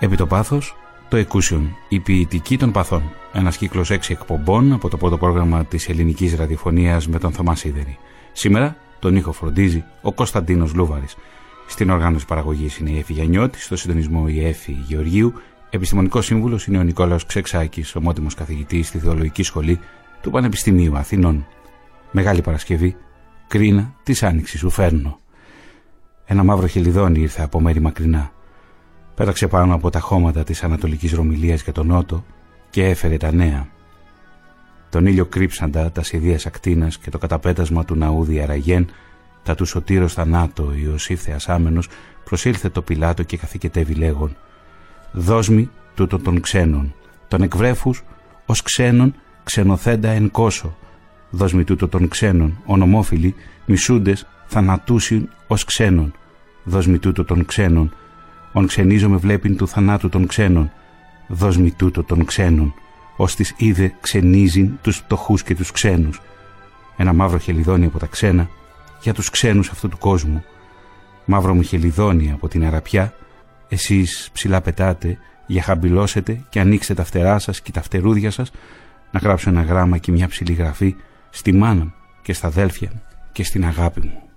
Επί το πάθος, το Εκούσιον, η ποιητική των παθών. Ένας κύκλος έξι εκπομπών από το πρώτο πρόγραμμα της ελληνικής ραδιοφωνίας με τον Θωμάς Σίδερη. Σήμερα τον ήχο φροντίζει ο Κωνσταντίνος Λούβαρης. Στην οργάνωση παραγωγής είναι η Εφη Γιαννιώτη, στο συντονισμό η Εφη Γεωργίου, επιστημονικός σύμβουλος είναι ο Νικόλαος Ξεξάκης, ομότιμος καθηγητής στη Θεολογική Σχολή του Πανεπιστημίου Αθηνών. Μεγάλη Παρασκευή, κρίνα της Άνοιξης σου φέρνω. Ένα μαύρο χελιδόνι ήρθε από μέρη μακρινά. Πέταξε πάνω από τα χώματα της Ανατολικής Ρωμιλίας και τον Νότο και έφερε τα νέα. Τον ήλιο κρύψαντα τα σιδείας ακτίνας και το καταπέτασμα του ναού διαραγέν, τα του σωτήρος θανάτο, Ιωσήφ άμενος, προσήλθε το πιλάτο και καθηκετεύει λέγον «Δώσμη τούτο των ξένων, τον εκβρέφους ως ξένων ξενοθέντα εν κόσο, δώσμη τούτο των ξένων, ονομόφιλοι, μισούντες, θανατούσιν ως ξένων, δώσμη τούτο των ξένων, ον ξενίζομαι βλέπειν του θανάτου των ξένων, δώσμη τούτο των ξένων, ως τις είδε ξενίζειν τους πτωχούς και τους ξένους. Ένα μαύρο χελιδόνι από τα ξένα για τους ξένους αυτού του κόσμου. Μαύρο μου χελιδόνι από την αραπιά, εσείς ψηλά πετάτε για χαμπυλώσετε και ανοίξτε τα φτερά σας και τα φτερούδια σας να γράψω ένα γράμμα και μια ψηλή γραφή στη μάνα και στα αδέλφια και στην αγάπη μου.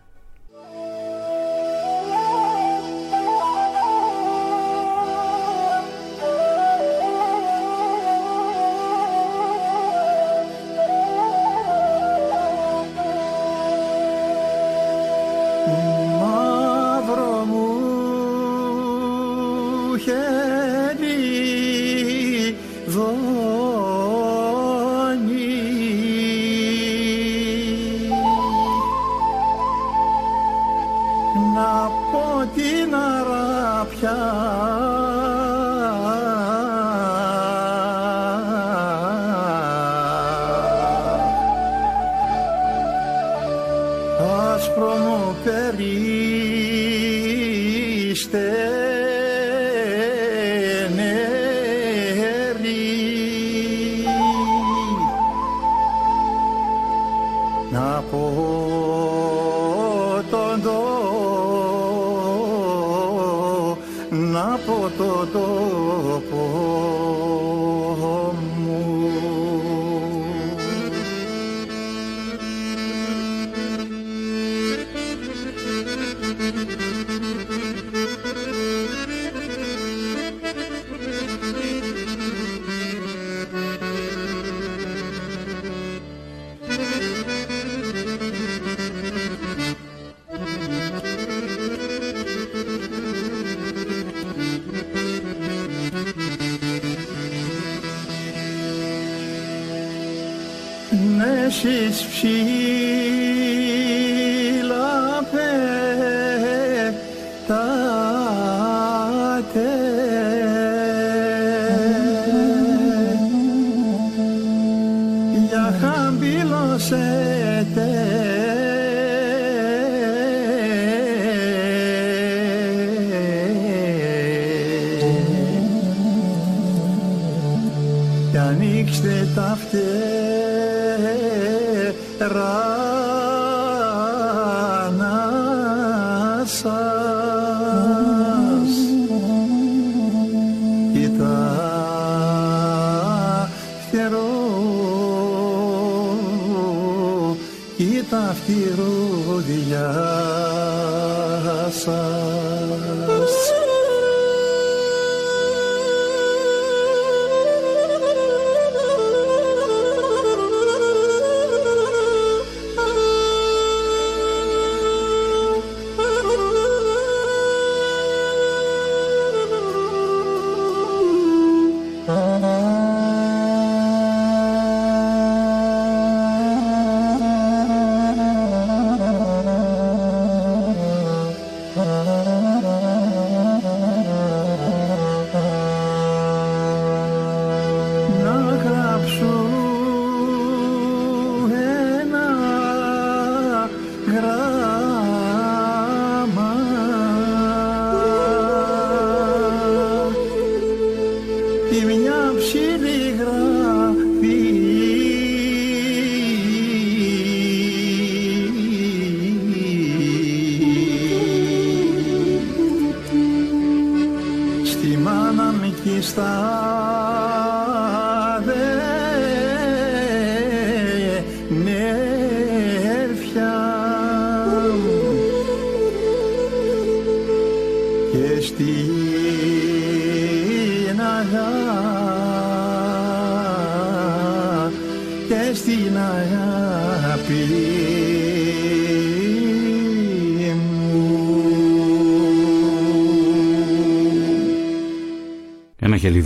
Έχεις ψηλά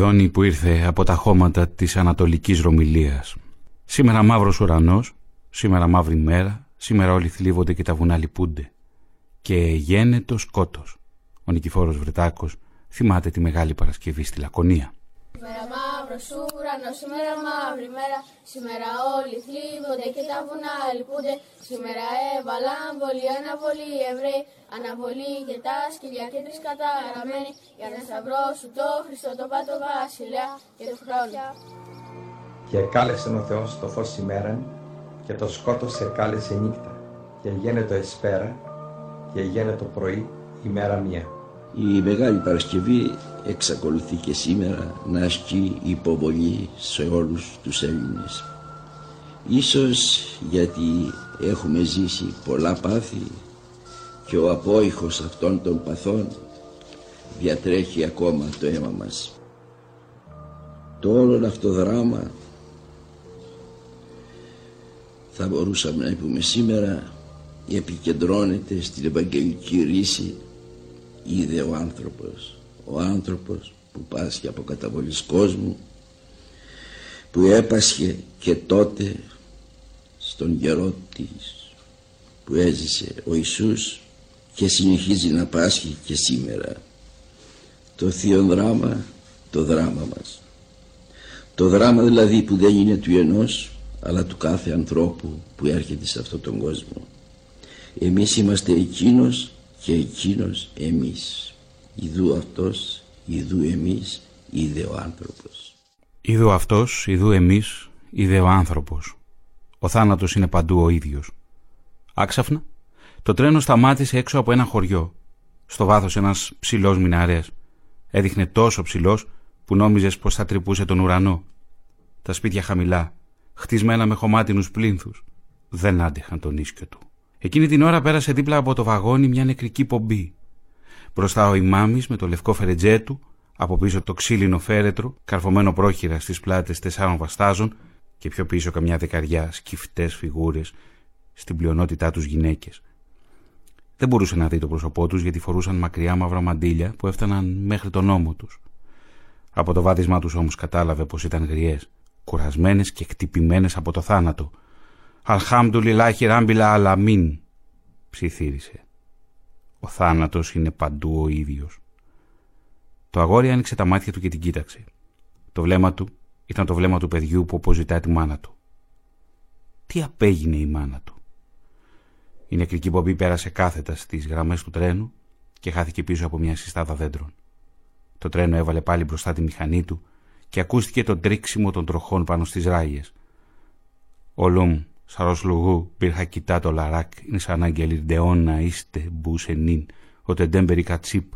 Ένα χελιδόνι που ήρθε από τα χώματα της Ανατολικής Ρωμιλίας. Σήμερα μαύρος ουρανός, σήμερα μαύρη μέρα, σήμερα όλοι θλίβονται και τα βουνά λυπούνται. Και γένετος σκότος. Ο Νικηφόρος Βρετάκος θυμάται τη Μεγάλη Παρασκευή στη Λακωνία. Σήμερα μαύρο ουρανό, σήμερα μαύρη μέρα. Σήμερα όλοι θλίβονται και τα βουνά λυπούνται. Σήμερα έβαλαν βολή, αναβολή οι Εβραίοι. Αναβολή και τα σκυλιά και τρεις καταραμένοι. Για να σταυρώσουν το Χριστό, το Πάτο Βασιλιά και το χρόνο. Και κάλεσε ο Θεός το φως ημέραν και το σκότος σε κάλεσε νύχτα. Και γένετο εσπέρα και γένετο πρωί ημέρα μία. Η Μεγάλη Παρασκευή εξακολουθεί και σήμερα να ασκεί υποβολή σε όλους τους Έλληνες. Ίσως γιατί έχουμε ζήσει πολλά πάθη και ο απόϊχος αυτών των παθών διατρέχει ακόμα το αίμα μας. Το όλο αυτό δράμα θα μπορούσαμε να πούμε σήμερα επικεντρώνεται στην Ευαγγελική ρίση είδε ο άνθρωπος ο άνθρωπος που πάσχει από καταβολής κόσμου που έπασχε και τότε στον καιρό της που έζησε ο Ιησούς και συνεχίζει να πάσχει και σήμερα. Το θείο δράμα το δράμα μας. Το δράμα δηλαδή που δεν είναι του ενός αλλά του κάθε ανθρώπου που έρχεται σε αυτόν τον κόσμο. Εμείς είμαστε εκείνος και εκείνος εμείς Ιδού αυτός, ιδού εμείς, είδε ο άνθρωπος. Ιδού αυτός, ιδού εμείς, είδε ο άνθρωπος. Ο θάνατος είναι παντού ο ίδιος. Άξαφνα, το τρένο σταμάτησε έξω από ένα χωριό. Στο βάθος ένας ψηλός μιναρές. Έδειχνε τόσο ψηλός που νόμιζες πως θα τρυπούσε τον ουρανό. Τα σπίτια χαμηλά, χτισμένα με χωμάτινους πλήνθους, δεν άντεχαν τον ίσκιο του. Εκείνη την ώρα πέρασε δίπλα από το βαγόνι μια νεκρική πομπή. Μπροστά ο ημάμις με το λευκό φερετζέ του, από πίσω το ξύλινο φέρετρο, καρφωμένο πρόχειρα στις πλάτες τεσσάρων βαστάζων και πιο πίσω καμιά δεκαριά σκυφτές φιγούρες, στην πλειονότητά τους γυναίκες. Δεν μπορούσε να δει το πρόσωπό τους γιατί φορούσαν μακριά μαύρα μαντίλια που έφταναν μέχρι τον ώμο τους. Από το βάδισμά τους όμως κατάλαβε πως ήταν γριές, κουρασμένες και κτυπημένες από το θάνατο. «Αλχάμντουλιλάχι ράμπιλα αλαμίν», ψιθύρισε. Ο θάνατος είναι παντού ο ίδιος. Το αγόρι άνοιξε τα μάτια του και την κοίταξε. Το βλέμμα του ήταν το βλέμμα του παιδιού που αποζητά τη μάνα του. Τι απέγινε η μάνα του; Η νεκρική πομπή πέρασε κάθετα στις γραμμές του τρένου και χάθηκε πίσω από μια συστάδα δέντρων. Το τρένο έβαλε πάλι μπροστά τη μηχανή του και ακούστηκε το τρίξιμο των τροχών πάνω στις ράγες. Ο Λουμ Σαρός λουγού πήρχα κοιτά το λαράκ, είναι σαν αγγελιρντεόν να είστε μπουσενίν, ότι δεν περίκα τσίπ,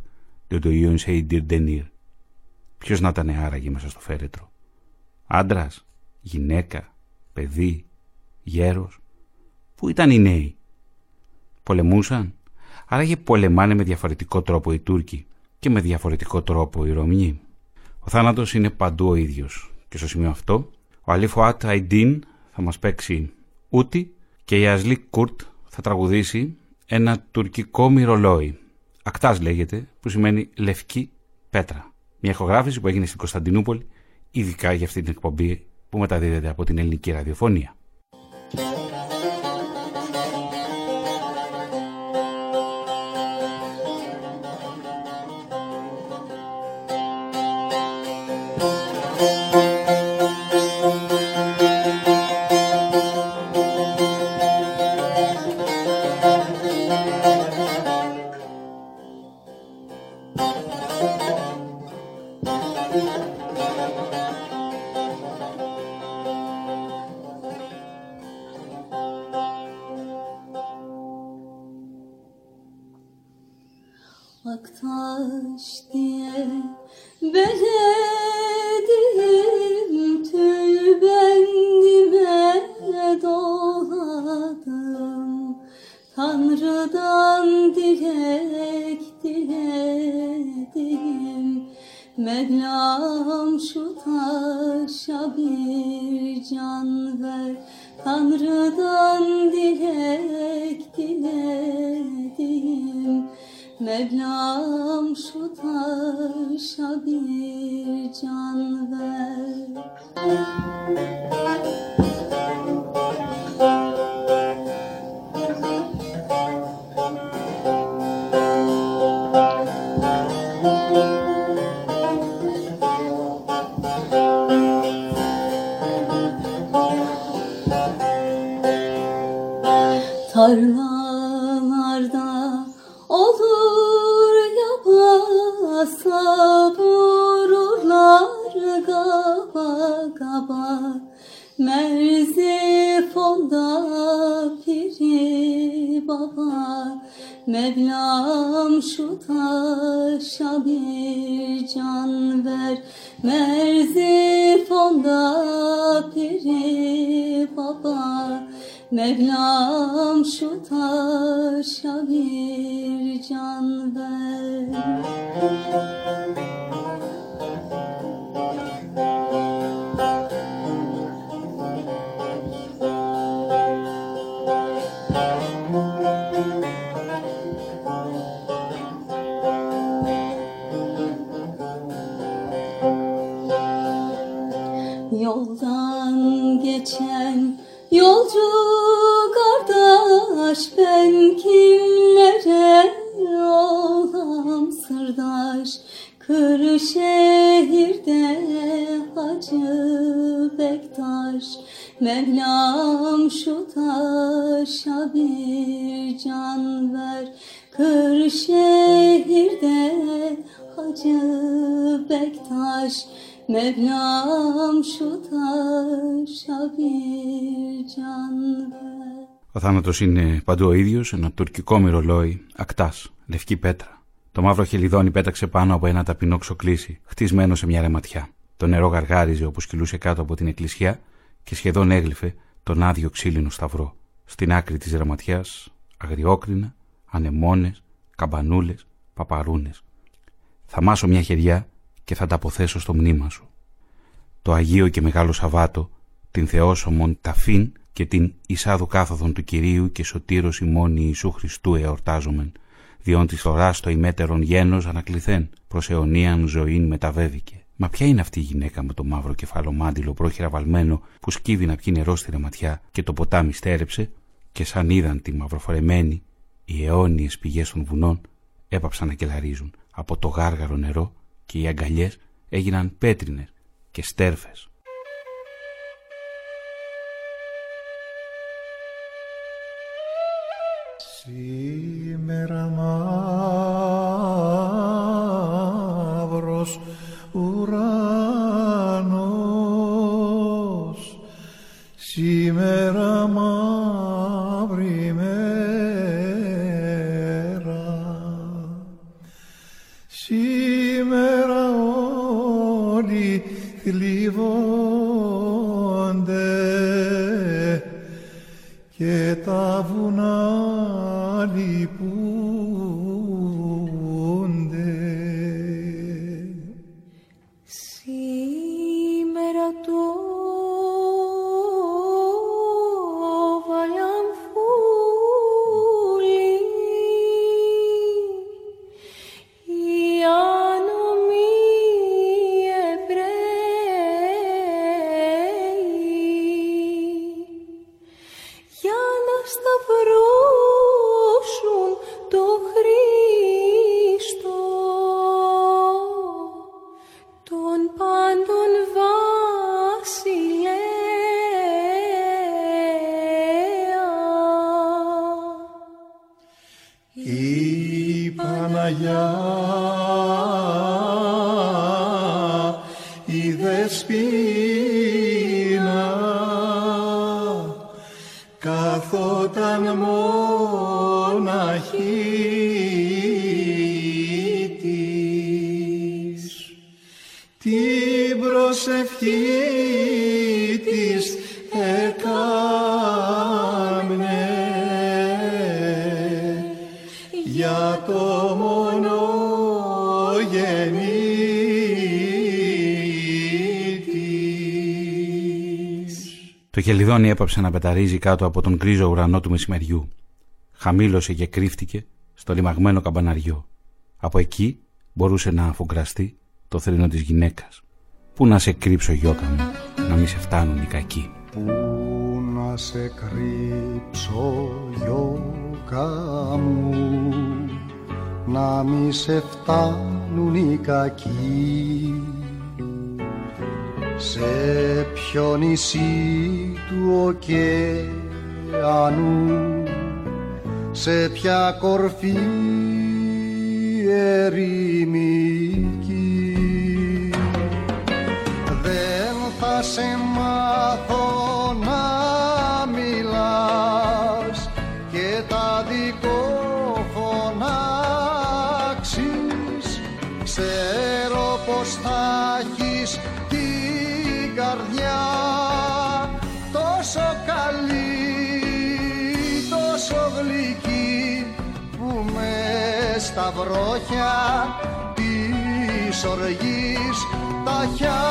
δεν το ιόν σε ιντυρντενίρ. Ποιος να ήταν άραγε μέσα στο φέρετρο. Άντρας, γυναίκα, παιδί, γέρος. Πού ήταν οι νέοι; Πολεμούσαν; Άραγε πολεμάνε με διαφορετικό τρόπο οι Τούρκοι και με διαφορετικό τρόπο οι Ρωμιοί. Ο θάνατος είναι παντού ο ίδιος. Και στο σημείο αυτό, ο Αλίφο Αϊντίν θα μας παίξει Ούτι και η Ασλή Κουρτ θα τραγουδήσει ένα τουρκικό μυρολόι. Ακτάς λέγεται, που σημαίνει λευκή πέτρα. Μια ηχογράφηση που έγινε στην Κωνσταντινούπολη, ειδικά για αυτή την εκπομπή που μεταδίδεται από την ελληνική ραδιοφωνία. Tanrı'dan dilek diledim. Mevlam şu taşa bir can ver Tanrı'dan dilek diledim Mevlam şu taşa bir 想 Yoldan geçen yolcu kardeş ben kimlere olam sırdaş? Kırşehir'de Hacı Bektaş Mevlam şu taşa bir can ver. Kırşehir'de Hacı Bektaş Mevlam şu taşa bir can ver Ο θάνατος είναι παντού ο ίδιος, ένα τουρκικό μυρολόι, ακτάς, λευκή πέτρα. Το μαύρο χελιδόνι πέταξε πάνω από ένα ταπεινό ξοκλήσι, χτισμένο σε μια ρεματιά. Το νερό γαργάριζε όπως κυλούσε κάτω από την εκκλησιά και σχεδόν έγλυφε τον άδειο ξύλινο σταυρό. Στην άκρη της ρεματιάς, αγριόκρινα, ανεμόνες, καμπανούλες, παπαρούνες. Θα μάσω μια χεριά και θα τα αποθέσω στο μνήμα σου. Το Αγίο και Μεγάλο Σαββάτο, την Θεόσωμον Ταφήν και την Ισάδου κάθοδον του Κυρίου και Σωτήρος ημών Ιησού Χριστού εορτάζομεν, διόν της φοράς το ημέτερον γένος ανακληθέν, προς αιωνίαν ζωήν μεταβέβηκε. Μα ποια είναι αυτή η γυναίκα με το μαύρο κεφαλομάντιλο πρόχειρα βαλμένο που σκύβει να πιει νερό στη ρεματιά και το ποτάμι στέρεψε και σαν είδαν τη μαυροφορεμένη, οι αιώνιες πηγές των βουνών έπαψαν να κελαρίζουν από το γάργαρο νερό και οι αγκαλιές έγιναν πέτρινες και στέρφες. Σήμερα μαύρος Το χελιδόνι έπαψε να πεταρίζει κάτω από τον κρίζο ουρανό του μεσημεριού. Χαμήλωσε και κρύφτηκε στο λιμαγμένο καμπαναριό. Από εκεί μπορούσε να αφουγκραστεί το θρήνο της γυναίκας. Πού να σε κρύψω γιώκα μου, να μη σε φτάνουν οι κακοί. Πού να σε κρύψω γιώκα μου να μη σε φτάνουν οι κακοί. Σε ποιο νησί του ωκεανού, σε ποια κορφή ερημική δεν θα σε μάθω να στα βρόχια της οργής τα χιά,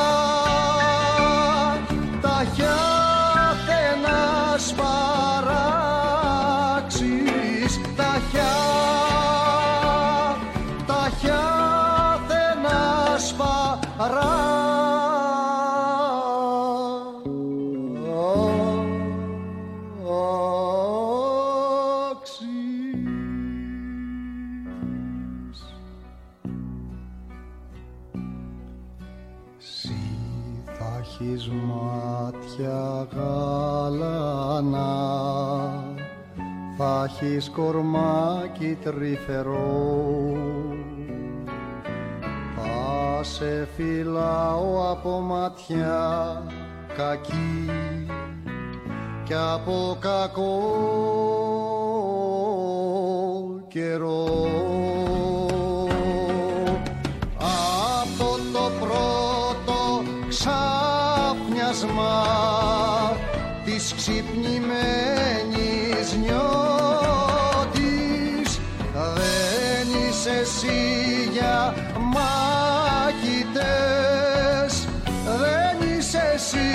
έχεις μάτια γαλανά θα έχεις κορμάκι τρυφερό. Θα σε φυλάω από ματιά κακή και από κακό καιρό. Από το πρώτο ξάφνιασμα της ξυπνημένης νιώτης. Δεν είσαι εσύ για μάχητες. Δεν είσαι εσύ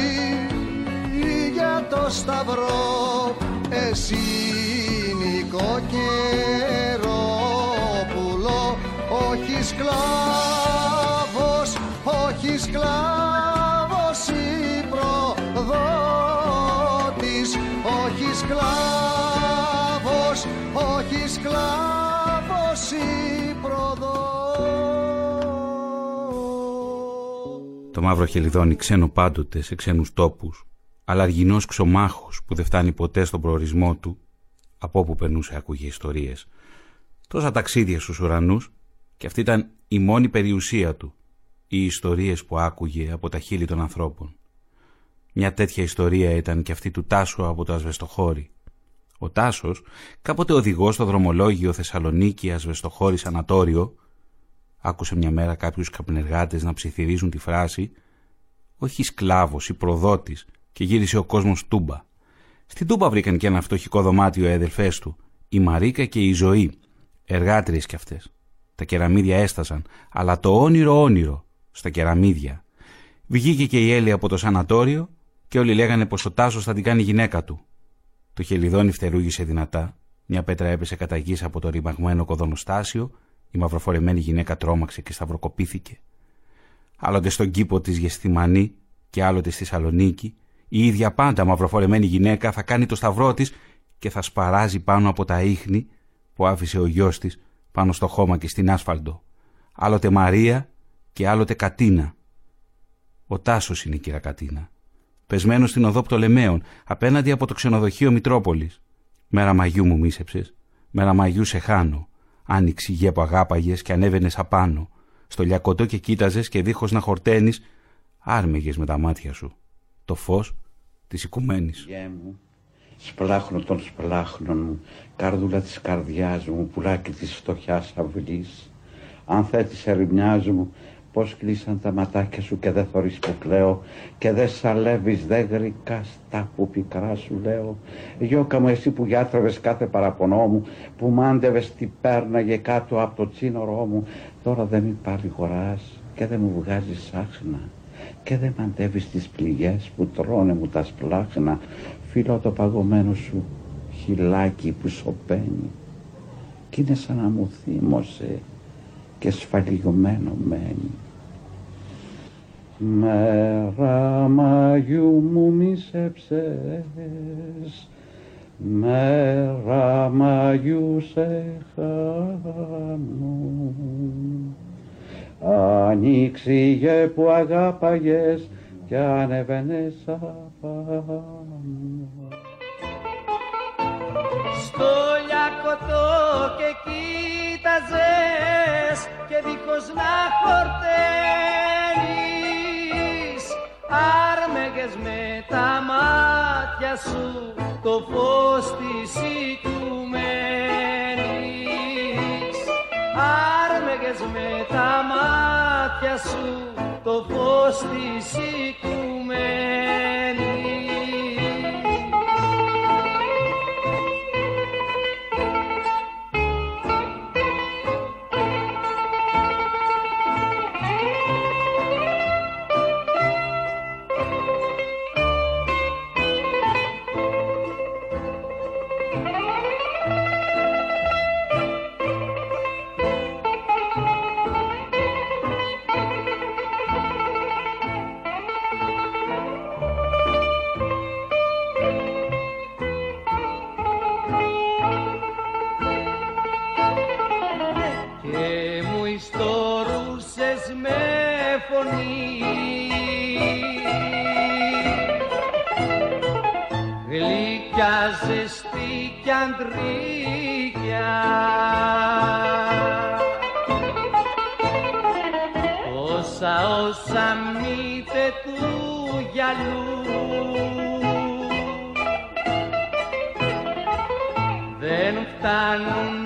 για το σταυρό. Εσύ νοικοκαιρόπουλο όχι σκλάβος όχι σκλάβος σκλάβος όχι σκλάβος η προδότης Το μαύρο χελιδόνι ξένο πάντοτε σε ξένους τόπους, αλλά αργινός ξομάχος που δεν φτάνει ποτέ στον προορισμό του, από όπου περνούσε άκουγε ιστορίες. Τόσα ταξίδια στους ουρανούς και αυτή ήταν η μόνη περιουσία του, οι ιστορίες που άκουγε από τα χείλη των ανθρώπων. Μια τέτοια ιστορία ήταν και αυτή του Τάσου από το Ασβεστοχώρι. Ο Τάσος, κάποτε οδηγός στο δρομολόγιο Θεσσαλονίκη Ασβεστοχώρι Σανατόριο, άκουσε μια μέρα κάποιους καπνεργάτες να ψιθυρίζουν τη φράση «Όχι σκλάβος ή προδότης» και γύρισε ο κόσμος τούμπα. Στην τούμπα βρήκαν και ένα φτωχικό δωμάτιο οι αδελφές του, η Μαρίκα και η Ζωή, εργάτριες κι αυτές. Τα κεραμίδια έστασαν, αλλά το όνειρο όνειρο στα κεραμίδια. Βγήκε και η Έλλη από το σανατόριο και όλοι λέγανε πως ο Τάσος θα την κάνει γυναίκα του. Το χελιδόνι φτερούγησε δυνατά, μια πέτρα έπεσε κατά γης από το ρημαγμένο κοδονοστάσιο, η μαυροφορεμένη γυναίκα τρόμαξε και σταυροκοπήθηκε. Άλλοτε στον κήπο της Γεστημανή και άλλοτε στη Σαλονίκη, η ίδια πάντα μαυροφορεμένη γυναίκα θα κάνει το σταυρό της και θα σπαράζει πάνω από τα ίχνη που άφησε ο γιος της πάνω στο χώμα και στην άσφαλτο. Άλλοτε Μαρία και άλλοτε Κατίνα. Ο Τάσος είναι η κύρα Κατίνα. Πεσμένος στην οδό Πτολεμαίων, απέναντι από το ξενοδοχείο Μητρόπολης. Μέρα μαγιού μου μίσεψες, μέρα μαγιού σε χάνω. Άνοιξη γη που αγάπαγες και ανέβαινες απάνω. Στο λιακωτό και κοίταζες και δίχως να χορταίνεις, άρμεγες με τα μάτια σου. Το φως της οικουμένης. Γε μου, σπλάχνω των σπλάχνων μου, καρδούλα της καρδιάς μου, πουλάκι της φτωχιάς αυλής. Αν θέτεις ερημιάς μου, πως κλείσαν τα ματάκια σου και δεν θωρείς που κλαίω και δεν σαλεύεις, δεν γρικάς τα που πικρά σου λέω. Γιώκα μου εσύ που γιάτρευες κάθε παραπονό μου, που μάντευες τι πέρναγε κάτω από το τσίνορό μου, τώρα δεν με παρηγοράς και δεν μου βγάζεις άχνα. και δεν μαντεύεις τις πληγές που τρώνε μου τα σπλάχνα φιλώ το παγωμένο σου χυλάκι που σωπαίνει κι είναι σαν να μου θύμωσε και σφαλιγμένο μένει. Μέρα Μαγιού μου μισέψες, μέρα Μαγιού σε χάνω. Ανοίξιγε που αγάπαγες κι ανεβαίνες απάνω. Στο λιακωτό και κοίταζες και δίχως να χορταίνεις. Άρμεγες με τα μάτια σου το φως της οικουμένης. Άρμεγες με τα μάτια σου το φως της οικουμένης γλυκιά ζεστή κι αντρίκια όσα όσα μύτε του γυαλού. Δεν φτάνουν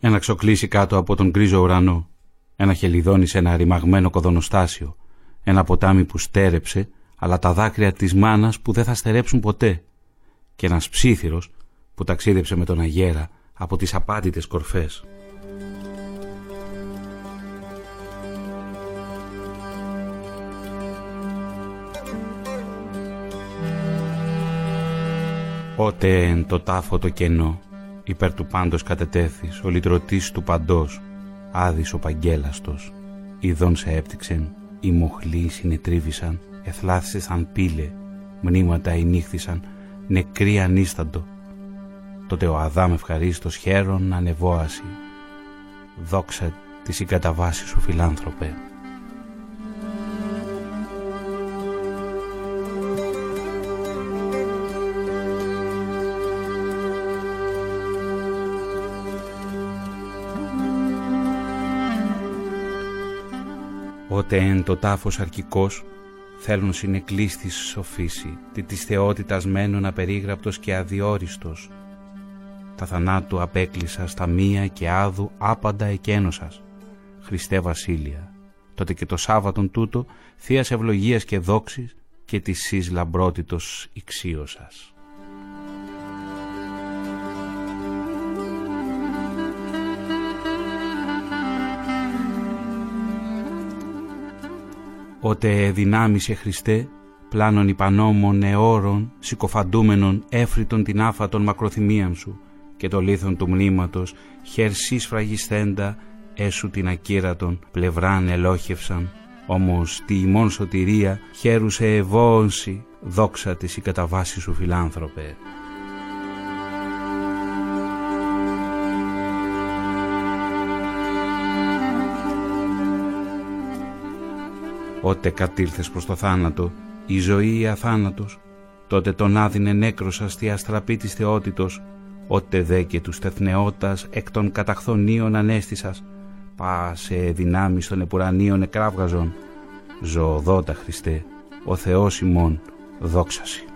Ένα ξοκλήσι κάτω από τον γκρίζο ουρανό. Ένα χελιδόνι σε ένα ρημαγμένο κοδονοστάσιο. Ένα ποτάμι που στέρεψε, αλλά τα δάκρυα της μάνας που δεν θα στερέψουν ποτέ. Και ένας ψήθυρος που ταξίδεψε με τον αγέρα από τις απάτητες κορφές. Ότε εν το τάφο το κενό, υπέρ του πάντος κατετέθης, ο λυτρωτής του παντός, άδης ο παγγέλαστος, ειδών σε έπτυξεν, οι μοχλοί συνετρίβησαν, εθλάθησαν πύλε, μνήματα ενύχθησαν, νεκροί ανίσταντο. Τότε ο Αδάμ ευχαρίστως χαίρον ανεβόαση, δόξα της συγκαταβάσης σου φιλάνθρωπε. Ότε εν το τάφος αρκικός θέλουν συνεκλίστης σοφήσει, τι της θεότητας μένων απερίγραπτος και αδιόριστος. Τα θανάτου απέκλεισα στα μία και άδου άπαντα εκένωσας. Χριστέ Βασίλεια, τότε και το Σάββατον τούτο θείας ευλογίας και δόξης και της σεις λαμπρότητος ηξίωσας. Ότε δυνάμισε Χριστέ, πλάνων υπανόμων αιώρων, συκοφαντούμενων έφριτον την άφατον μακροθυμίαν σου και το λίθον του μνήματος, χερσής φραγισθέντα, έσου την ακύρατον πλευράν ελόχευσαν, όμως τη ημών σωτηρία χαίρουσε ευώονση, δόξα της η καταβάση σου φιλάνθρωπε. Ότε κατήλθες προς το θάνατο, η ζωή ή αθάνατος, τότε τον άδεινε νέκροσα στη αστραπή της θεότητος, ότε δε και τους τεθνεώτας εκ των καταχθονίων ανέστησας, Πάσε δυνάμεις των επουρανίων εκράβγαζων. Ζωοδότα Χριστέ, ο Θεός ημών, δόξαση.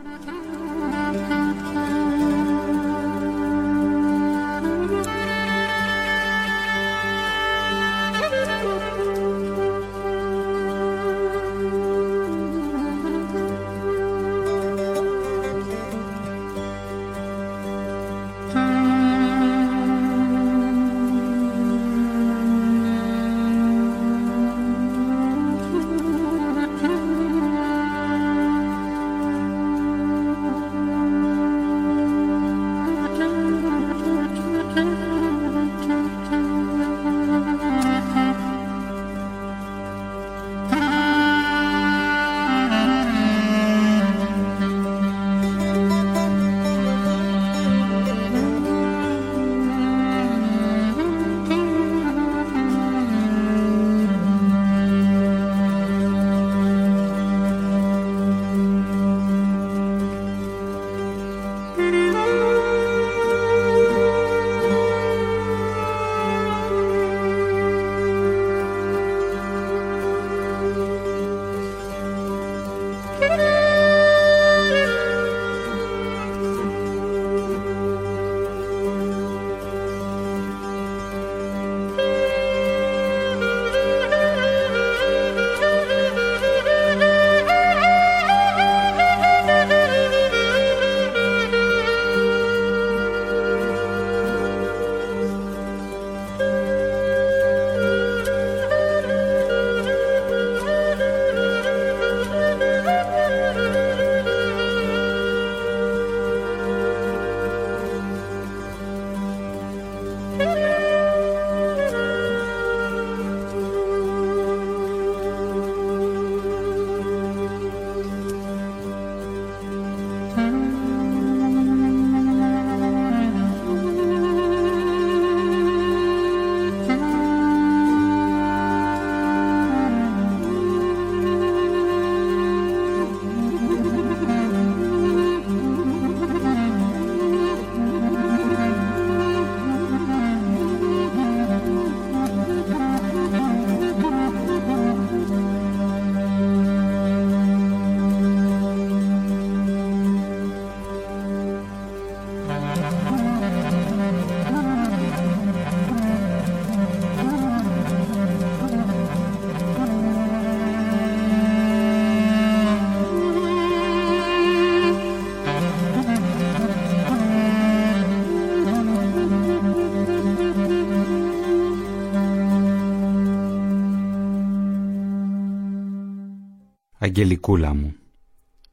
Αγγελικούλα μου.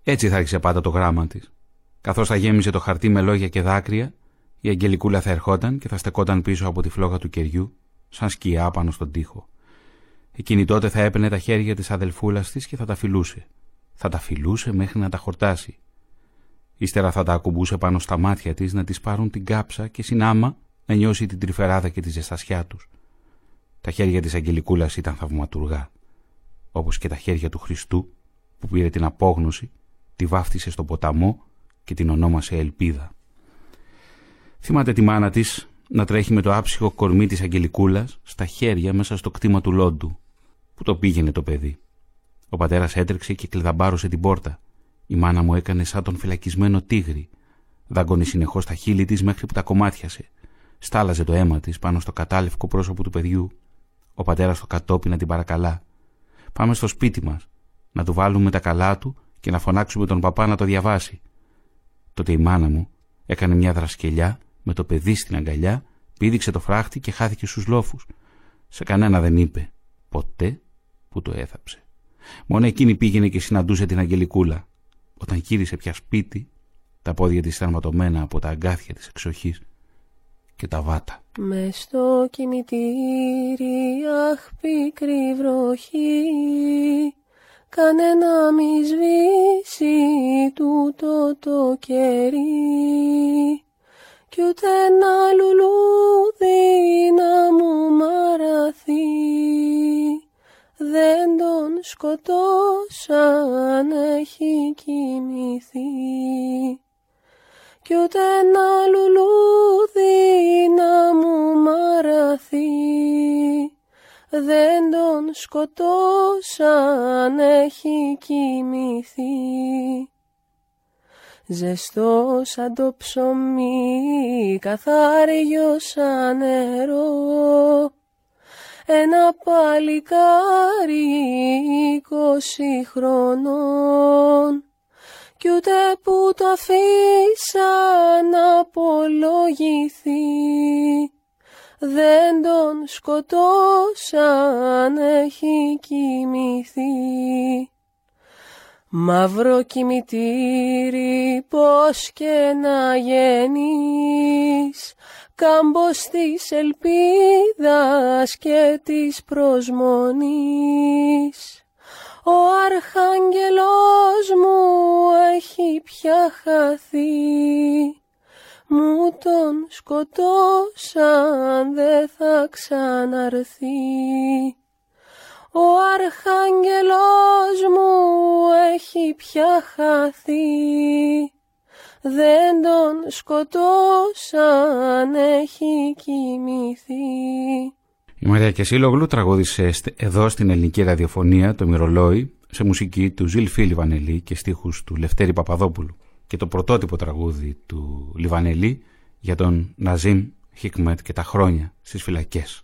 Έτσι θα άρχισε πάντα το γράμμα της. Καθώς θα γέμιζε το χαρτί με λόγια και δάκρυα, η Αγγελικούλα θα ερχόταν και θα στεκόταν πίσω από τη φλόγα του κεριού, σαν σκιά πάνω στον τοίχο. Εκείνη τότε θα έπαιρνε τα χέρια της αδελφούλας της και θα τα φιλούσε. Θα τα φιλούσε μέχρι να τα χορτάσει. Ύστερα θα τα ακουμπούσε πάνω στα μάτια της να της πάρουν την κάψα και συνάμα να νιώσει την τρυφεράδα και τη ζεστασιά τους. Τα χέρια της Αγγελικούλας ήταν θαυματουργά, όπως και τα χέρια του Χριστού που πήρε την απόγνωση, τη βάφτισε στον ποταμό και την ονόμασε Ελπίδα. Θυμάται τη μάνα της να τρέχει με το άψυχο κορμί της Αγγελικούλας στα χέρια μέσα στο κτήμα του Λόντου, που το πήγαινε το παιδί. Ο πατέρας έτρεξε και κλειδαμπάρωσε την πόρτα. Η μάνα μου έκανε σαν τον φυλακισμένο τίγρη. Δάγκωνε συνεχώς τα χείλη της μέχρι που τα κομμάτιασε. Στάλαζε το αίμα της πάνω στο κατάλευκο πρόσωπο του παιδιού. Ο πατέρας το κατόπι να την παρακαλά. Πάμε στο σπίτι μας να του βάλουμε τα καλά του και να φωνάξουμε τον παπά να το διαβάσει. Τότε η μάνα μου έκανε μια δρασκελιά με το παιδί στην αγκαλιά, πήδηξε το φράχτη και χάθηκε στους λόφους. Σε κανένα δεν είπε ποτέ που το έθαψε. Μόνο εκείνη πήγαινε και συναντούσε την Αγγελικούλα. Όταν γύρισε πια σπίτι, τα πόδια της ήταν ματωμένα από τα αγκάθια της εξοχής και τα βάτα. Μες στο κημητήρι αχ πικρή βροχή κάνε να μη σβήσει τούτο το κερί. Κι ούτε ένα λουλούδι να μου μαραθεί. Δεν τον σκοτώσαν έχει κοιμηθεί. Κι ούτε ένα λουλούδι να μου μαραθεί δεν τον σκοτώσαν έχει κοιμηθεί. Ζεστό σαν το ψωμί καθάριο σαν νερό. Ένα παλικάρι είκοσι χρονών. Κι ούτε που το αφήσα να απολογηθεί δεν τον σκοτώσαν έχει κοιμηθεί. Μαύρο κημητήρι πως και να γεννείς. Κάμπος της ελπίδας και της προσμονής. Ο αρχάγγελος μου έχει πια χαθεί μου τον σκοτώσαν δεν θα ξαναρθεί. Ο αρχάγγελος μου έχει πια χαθεί. Δεν τον σκοτώσαν έχει κοιμηθεί. Η Μαρία Κεσίλογλου τραγούδισε εδώ στην ελληνική ραδιοφωνία το Μυρολόι σε μουσική του Ζιλ Φίλι Βανελή και στίχους του Λευτέρη Παπαδόπουλου και το πρωτότυπο τραγούδι του Λιβανελή για τον Ναζίμ Χίκμετ και τα χρόνια στις φυλακές.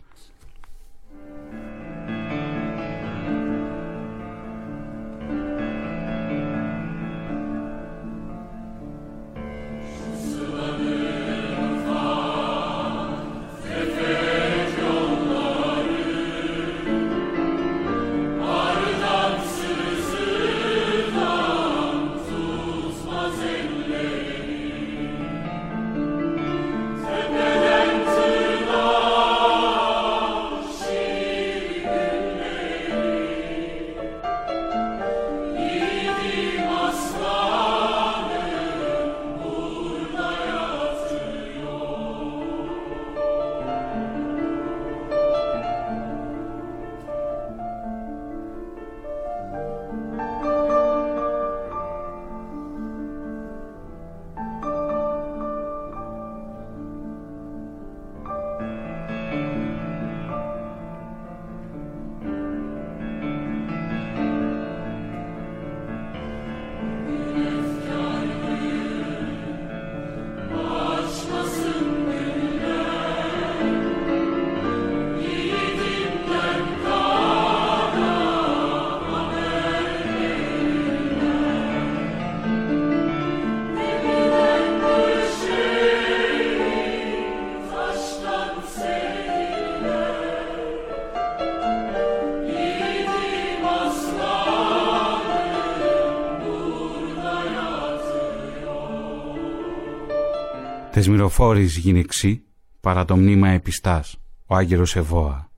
Θεσμηροφόρης γυναιξή παρά το μνήμα επιστάς, ο Άγγελος Εβώα.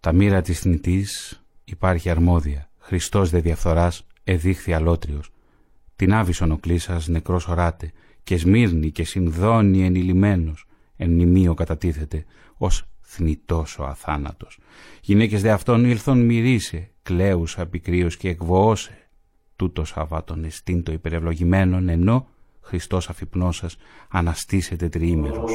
Τα μοίρα της θνητής υπάρχει αρμόδια, Χριστός δε διαφθοράς εδείχθη αλότριος. Την άβυσον ο κλίσας νεκρός οράτε και σμύρνει και συνδώνει ενηλυμένος, εν μνημείο κατατίθεται, ως θνητός ο αθάνατος. Γυναίκες δε αυτόν ήλθον μυρίσε, κλαίουσα πικρίως και εκβοώσε. Τούτος Σαββάτων εστίν το υπερευλογημένον ενώ Χριστός αφυπνός σας αναστήσετε τριήμερους.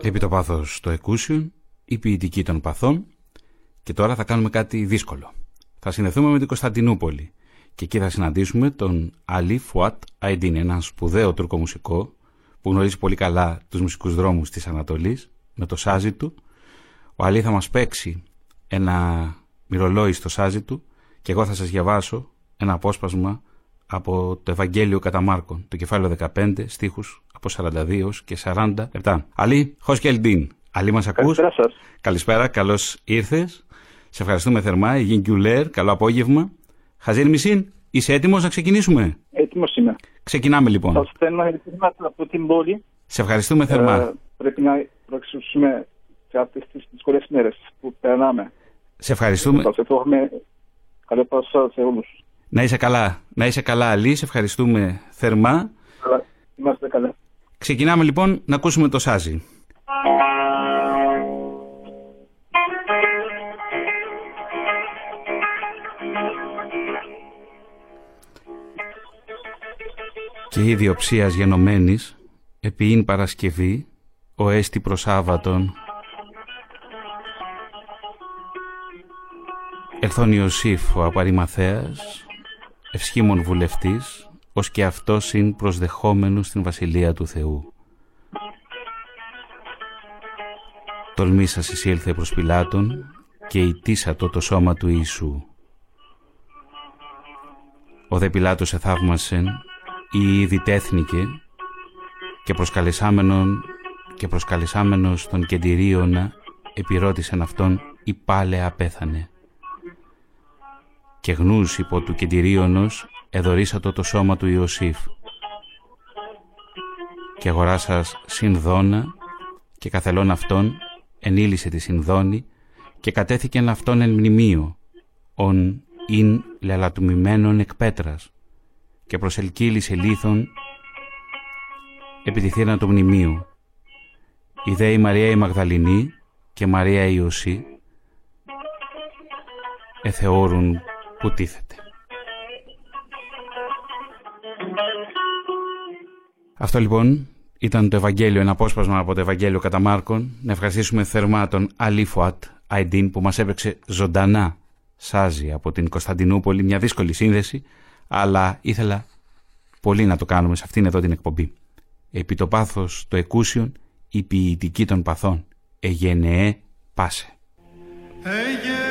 Επί το πάθος το εκούσιον, η ποιητική των παθών και τώρα θα κάνουμε κάτι δύσκολο. Θα συνδεθούμε με την Κωνσταντινούπολη και εκεί θα συναντήσουμε τον Αλή Φουάτ Αϊντίν, έναν σπουδαίο Τούρκο μουσικό που γνωρίζει πολύ καλά τους μουσικούς δρόμους της Ανατολής με το σάζι του. Ο Αλή θα μας παίξει ένα μυρολόι στο σάζι του και εγώ θα σας διαβάσω ένα απόσπασμα από το Ευαγγέλιο κατά Μάρκον, το κεφάλαιο 15, στίχους από 42 και 47. Αλή, Χοσκελντίν. Αλή, μας ακούς; Καλησπέρα σας. Καλησπέρα, καλώς ήρθες. Σε ευχαριστούμε θερμά. Υγιήν Κιουλέρ, καλό απόγευμα. Χαζίρ Μισίν, είσαι έτοιμος να ξεκινήσουμε; Έτοιμος είμαι. Ξεκινάμε λοιπόν. Θα στέλνω ερωτήματα από την πόλη. Σε ευχαριστούμε θερμά. Ε, πρέπει να προεξουσούμε και αυτές τις δύσκολες μέρες που περνάμε. Σε ευχαριστούμε. Θα σε εύχομαι καλό Πάσχα σε όλους. Να είσαι καλά. Να είσαι καλά, Αλή. Σε ευχαριστούμε θερμά. Καλά. Είμαστε καλά. Ξεκινάμε λοιπόν να ακούσουμε το Σάζι. Και η διοψίας γενομένης, επί Παρασκευή, ο έστι προσάβατον, Ελθόν Ιωσήφ ο απαρημαθέας, ευσχήμων βουλευτής, ως και αυτός είναι προσδεχόμενος στην Βασιλεία του Θεού. Τολμήσας εισήλθε προς Πιλάτων και ητήσατο το σώμα του Ιησού. Ο δε Πιλάτος εθαύμασεν ή ήδη τέθνηκε και προσκαλεσάμενον και προσκαλεσάμενος των κεντηρίωνα επιρώτησεν αυτόν η πάλε απέθανε. Και γνούς υπό του κεντηρίωνος εδωρήσατο το σώμα του Ιωσήφ. Και αγοράσας συνδόνα και καθελών αυτών ενήλυσε τη συνδόνη και κατέθηκεν αυτόν εν μνημείο, ον ειν λελατουμημένον εκ πέτρας και προσελκύλησε λίθον επί τη θύρα του μνημείου. Η δε η Μαρία η Μαγδαληνή και Μαρία η Ιωσή εθεώρουν που τίθεται. Αυτό λοιπόν ήταν το Ευαγγέλιο, ένα απόσπασμα από το Ευαγγέλιο κατά Μάρκον. Να ευχαριστήσουμε θερμά τον Αλίφουατ Αϊντίν που μας έπαιξε ζωντανά σάζι από την Κωνσταντινούπολη, μια δύσκολη σύνδεση, αλλά ήθελα πολύ να το κάνουμε σε αυτήν εδώ την εκπομπή. Επί το πάθος το εκούσιον, η ποιητική των παθών, εγενεέ πάσε. Prostrate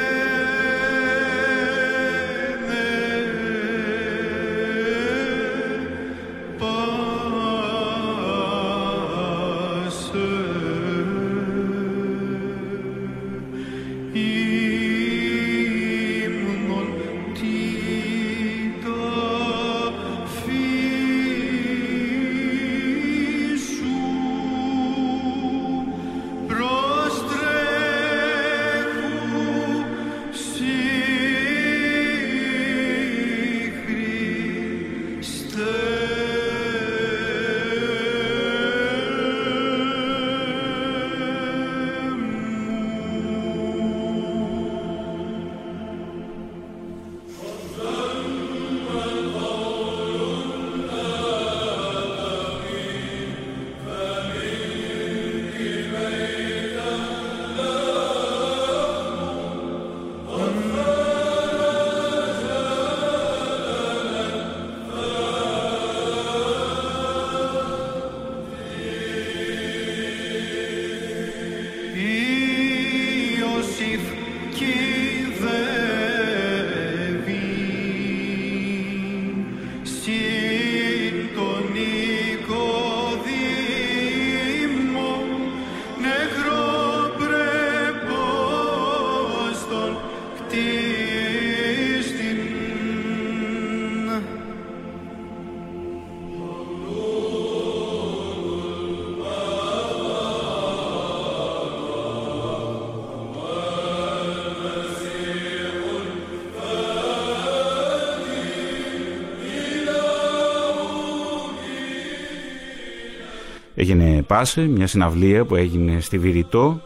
Έγινε πάσε, μια συναυλία που έγινε στη Βηρητό.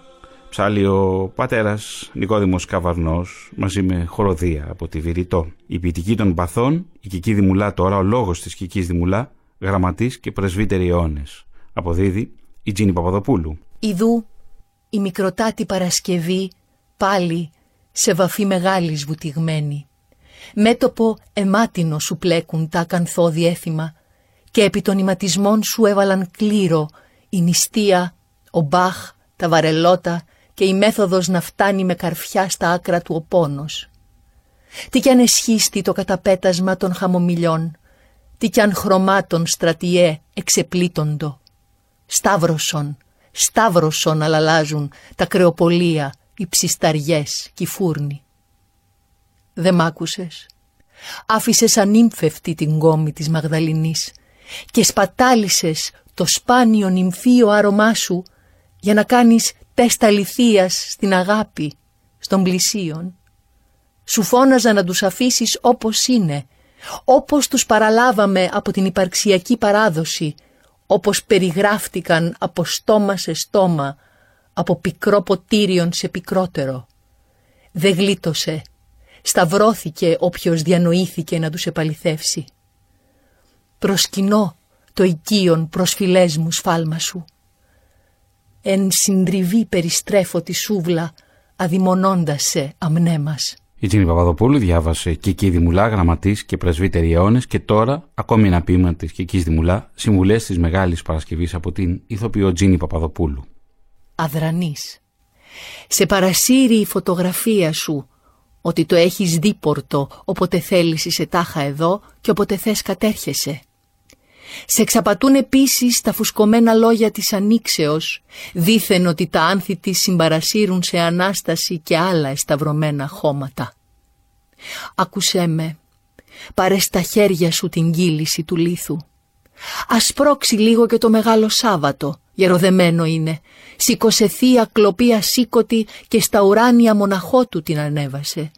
Ψάλλει ο πατέρας Νικόδημος Καβαρνός μαζί με χοροδία από τη Βηρητό. Η ποιητική των παθών, η Κική Δημουλά τώρα, ο λόγος της Κικής Δημουλά, γραμματής και πρεσβύτερη αιώνες. Αποδίδει η Τζίνη Παπαδοπούλου. Ιδού η μικροτάτη Παρασκευή πάλι σε βαφή μεγάλης βουτυγμένη. Μέτωπο εμάτινο σου πλέκουν τα ακανθώδη έθιμα και επί των ηματισμών σου έβαλαν κλήρο η νηστεία, ο μπάχ, τα βαρελότα και η μέθοδος να φτάνει με καρφιά στα άκρα του ο πόνος. Τι κι αν εσχίστη το καταπέτασμα των χαμομηλιών, τι κι αν χρωμάτων στρατιέ εξεπλήττοντο. Σταύρωσον, σταύρωσον αλλάζουν τα κρεοπολία, οι ψισταριές και οι φούρνοι. Δε μ' άκουσες; Άφησες ανήμφευτη την κόμη της Μαγδαληνής και σπατάλησες το σπάνιο νυμφίο άρωμά σου για να κάνεις τέστα λυθίας στην αγάπη, στον πλησίον. Σου φώναζα να τους αφήσεις όπως είναι, όπως τους παραλάβαμε από την υπαρξιακή παράδοση, όπως περιγράφτηκαν από στόμα σε στόμα, από πικρό ποτήριον σε πικρότερο. Δεν γλίτωσε, σταυρώθηκε όποιος διανοήθηκε να τους επαληθεύσει προσκυνώ το οικείον προσφυλές μου σφάλμα σου. Εν συντριβή περιστρέφω τη σούβλα, αδειμονώντας σε αμνέμας. Η Τζίνη Παπαδοπούλου διάβασε Κική Δημουλά, γραμματή και πρεσβύτερη αιώνες και τώρα ακόμη ένα ποίημα της Κική Δημουλά, συμβουλές της Μεγάλης Παρασκευής από την ηθοποιό Τζίνη Παπαδοπούλου. Αδρανή. Σε παρασύρει η φωτογραφία σου ότι το έχεις δίπορτο όποτε θέλεις είσαι τάχα εδώ και όποτε θες κατέρχεσαι. Σε εξαπατούν επίσης τα φουσκωμένα λόγια της ανοίξεως, δήθεν ότι τα άνθη της συμπαρασύρουν σε Ανάσταση και άλλα εσταυρωμένα χώματα. Άκουσέ με, πάρε στα χέρια σου την κύληση του λίθου. Ας πρόξει λίγο και το Μεγάλο Σάββατο, γεροδεμένο είναι. Σήκωσε θεία κλοπή ασήκωτη και στα ουράνια μοναχό του την ανέβασε.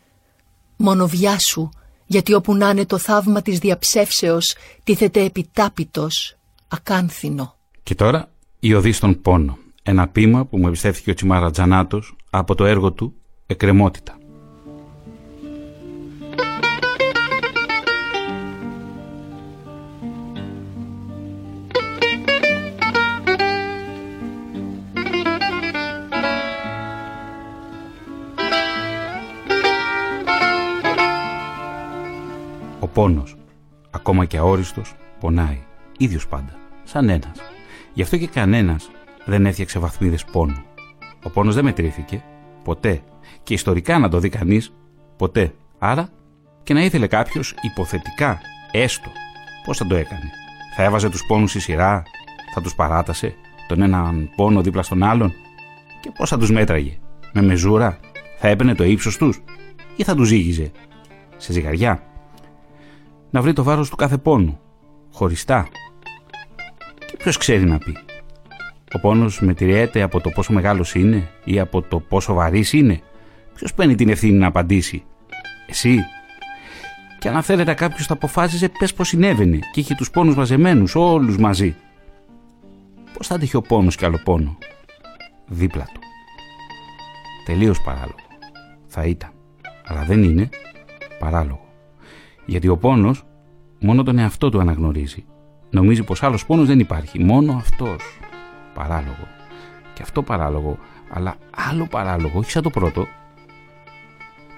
Μονοβιά σου γιατί όπου να είναι το θαύμα της διαψεύσεως τίθεται επιτάπητος, ακάνθινο. Και τώρα η οδή στον πόνο, ένα πείμα που μου εμπιστεύτηκε ο Τσιμάρα Τζανάτος από το έργο του «Εκκρεμότητα». Πόνος, ακόμα και αόριστος, πονάει, ίδιος πάντα, σαν ένας. Γι' αυτό και κανένας δεν έφτιαξε βαθμίδες πόνου. Ο πόνος δεν μετρήθηκε, ποτέ. Και ιστορικά να το δει κανείς, ποτέ. Άρα και να ήθελε κάποιος υποθετικά, έστω, πώς θα το έκανε. Θα έβαζε τους πόνους στη σειρά, θα τους παράτασε, τον έναν πόνο δίπλα στον άλλον; Και πώς θα τους μέτραγε; Με μεζούρα, θα έπαιρνε το ύψος τους; Ή θα τους ζύγιζε; Σε ζυγαριά; Να βρει το βάρος του κάθε πόνου, χωριστά. Και ποιος ξέρει να πει. Ο πόνος μετριέται από το πόσο μεγάλος είναι ή από το πόσο βαρύς είναι. Ποιος παίρνει την ευθύνη να απαντήσει. Εσύ. Και αν θέλετε κάποιος θα αποφάσιζε πες πως συνέβαινε και είχε τους πόνους μαζεμένους όλους μαζί. Πώς θα άντεχε ο πόνος κι άλλο πόνο; Δίπλα του. Τελείως παράλογο. Θα ήταν. Αλλά δεν είναι παράλογο. Γιατί ο πόνος μόνο τον εαυτό του αναγνωρίζει. Νομίζει πως άλλος πόνος δεν υπάρχει. Μόνο αυτός. Παράλογο. Και αυτό παράλογο, αλλά άλλο παράλογο, όχι σαν το πρώτο,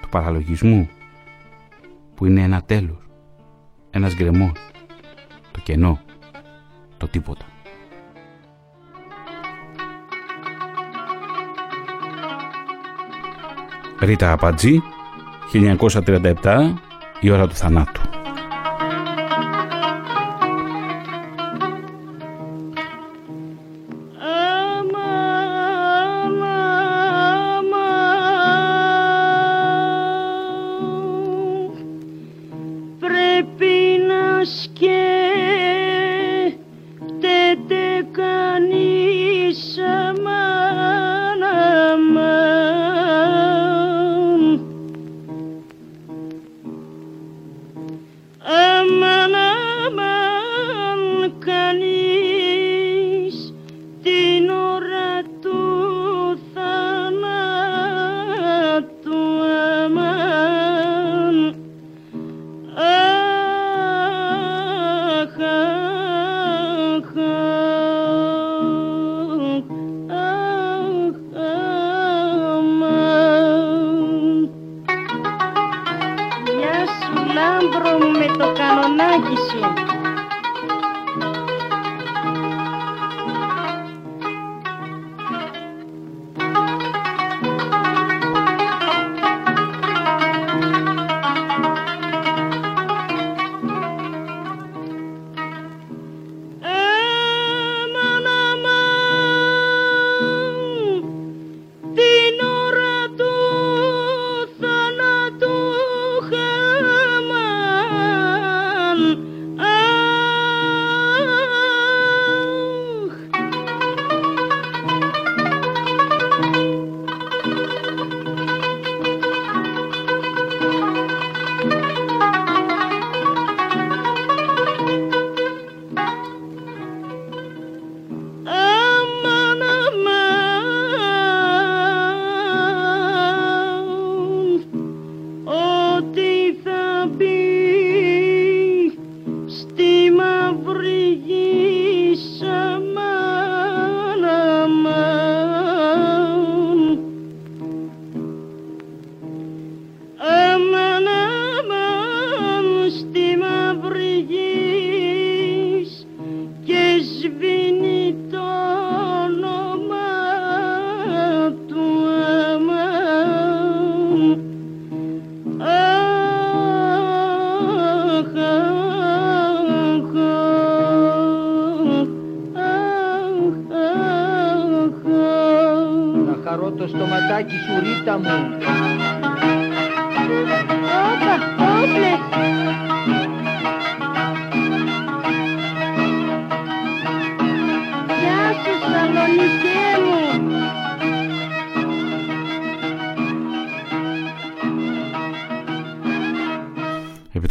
του παραλογισμού, που είναι ένα τέλος, ένας γκρεμός, το κενό, το τίποτα. Ρίτα Απατζή, 1937, η ώρα του θανάτου.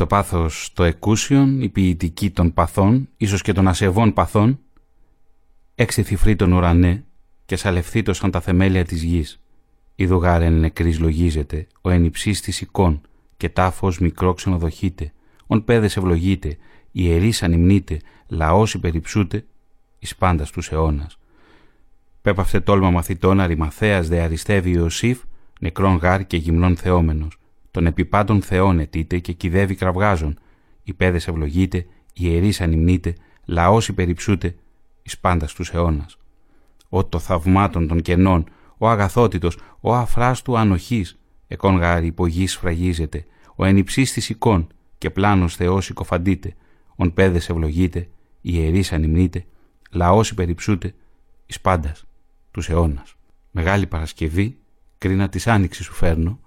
Πάθος το εκούσιον, η ποιητική των παθών, ίσως και των ασεβών παθών, έξι τον ουρανέ και σαλευθήτω σαν τα θεμέλια της γης. Η δουγάρεν νεκρής λογίζεται, ο ενυψής της εικόν, και τάφος μικρό ξενοδοχείται, ον πέδες ευλογείται, ιερείς ανυμνείται, λαός υπεριψούται, εις πάντας τους αιώνας. Πέπαυτε τόλμα μαθητών αριμαθέας δε αριστεύει Ιωσήφ, νεκρόν γάρ και γυμνών θεόμενος, των επιπάντων θεών ετείτε και κυδεύει κραυγάζων. Οι πέδες ευλογείται, οι ιερείς ανυμνείται, λαός υπεριψούται, εις πάντας τους αιώνας. Ό το θαυμάτων των κενών, ο αγαθότητος, ο αφράστου ανοχής, εκόν γάρι υπογής φραγίζεται, ο ενυψής της εικόν και πλάνος Θεός οικοφαντείται, ον πέδες ευλογείται, οι ιερείς ανυμνείται, λαός υπεριψούται, εις πάντας τους αιώνας. Μεγάλη Παρασκευή, κρίνα της άνοιξης σου φέρνω,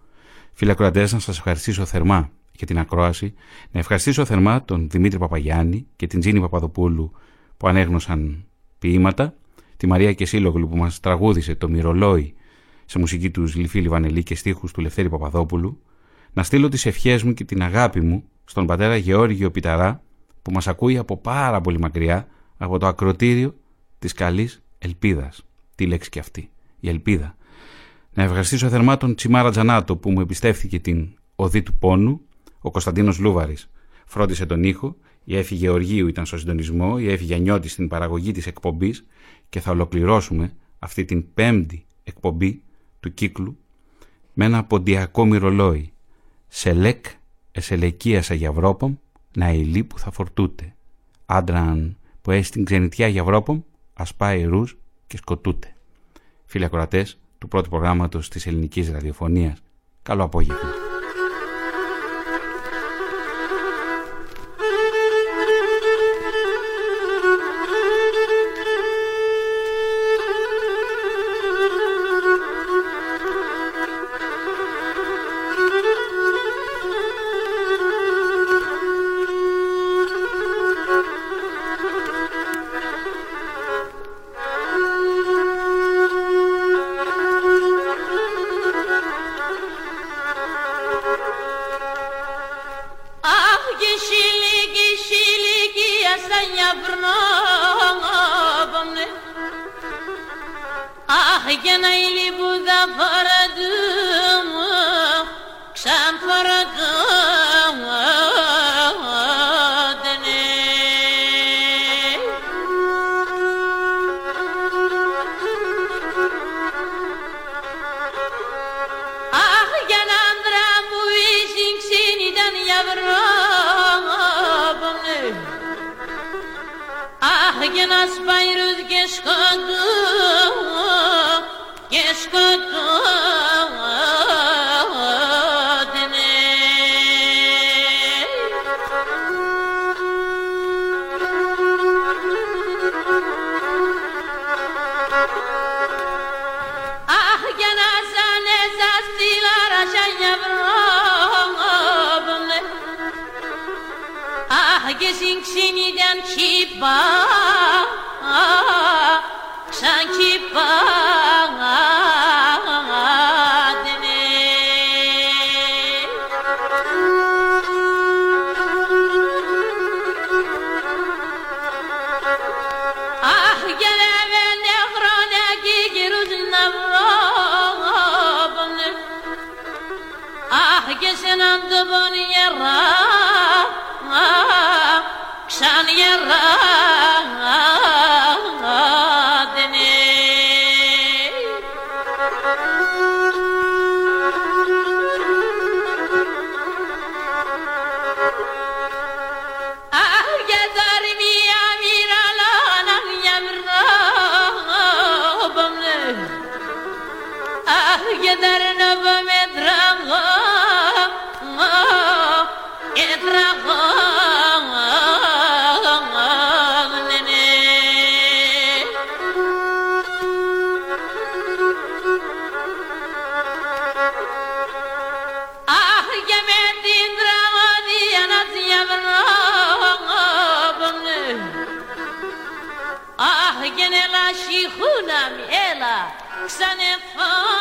Φίλε ακροατές, να σας ευχαριστήσω θερμά για την ακρόαση. Να ευχαριστήσω θερμά τον Δημήτρη Παπαγιάννη και την Τζίνη Παπαδοπούλου που ανέγνωσαν ποίηματα, τη Μαρία Κεσίλογλου που μας τραγούδισε το Μυρολόι σε μουσική τους Λυφή Λιβανελή και στίχους του Λευθέρη Παπαδόπουλου, να στείλω τις ευχές μου και την αγάπη μου στον πατέρα Γεώργιο Πιταρά που μας ακούει από πάρα πολύ μακριά από το ακροτήριο της καλής ελπίδας. Τι λέξη και αυτή, η ελπίδα. Να ευχαριστήσω θερμά τον Τσιμάρα Τζανάτο που μου εμπιστεύθηκε την οδή του πόνου, ο Κωνσταντίνος Λούβαρης. Φρόντισε τον ήχο, η Έφη Γεωργίου ήταν στο συντονισμό, η Έφη Γιαννιώτης στην παραγωγή της εκπομπής και θα ολοκληρώσουμε αυτή την πέμπτη εκπομπή του κύκλου με ένα ποντιακό μυρολόι. Σελέκ εσελεκία Αγιαυρόπομ, να ηλί που θα φορτούτε. Άντραν που έχει την ξενιτιά Αγιαυρόπομ, ασπάει ρούς και σκοτούτε. Φίλοι ακροατές, του πρώτου προγράμματος της ελληνικής ραδιοφωνίας. Καλό απόγευμα. herkesin siniden kibar, sanki kibar. Krzany, o.